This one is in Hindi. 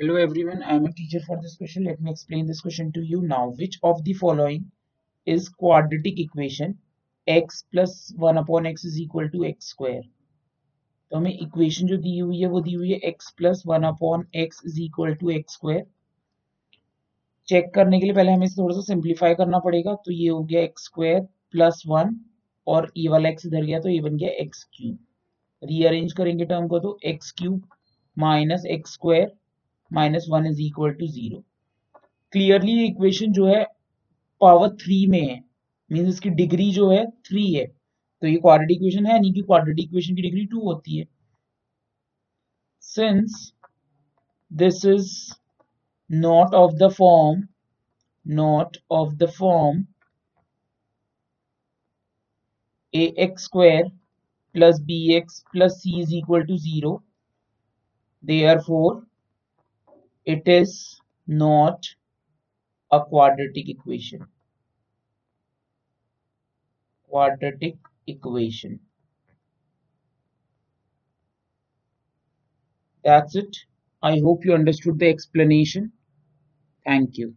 Hello everyone, I am a teacher for this question. Let me explain this question to you now. Which of the following is quadratic equation x plus 1 upon x is equal to x square? तो हमें इक्वेशन जो दी हुई है वो दी हुई है x plus one upon X is equal to X square check करने के लिए पहले हमें थोड़ा सा सिंप्लीफाई करना पड़ेगा तो ये हो गया एक्स स्क्वायर प्लस वन और ये वाला एक्स इधर गया तो ये बन गया एक्स क्यूब रीअरेंज करेंगे टर्म को तो X cube minus X square minus one is equal to zero clearly equation जो है पावर थ्री में है. मीन इसकी डिग्री जो है थ्री है. तो ये क्वाड्रेटिक इक्वेशन है नहीं कि क्वाड्रेटिक इक्वेशन की डिग्री टू होती है. Since this is not of the form not of the form A X square plus B X plus C is equal to zero they are four it is not a quadratic equation. Quadratic equation. That's it. I hope you understood the explanation. Thank you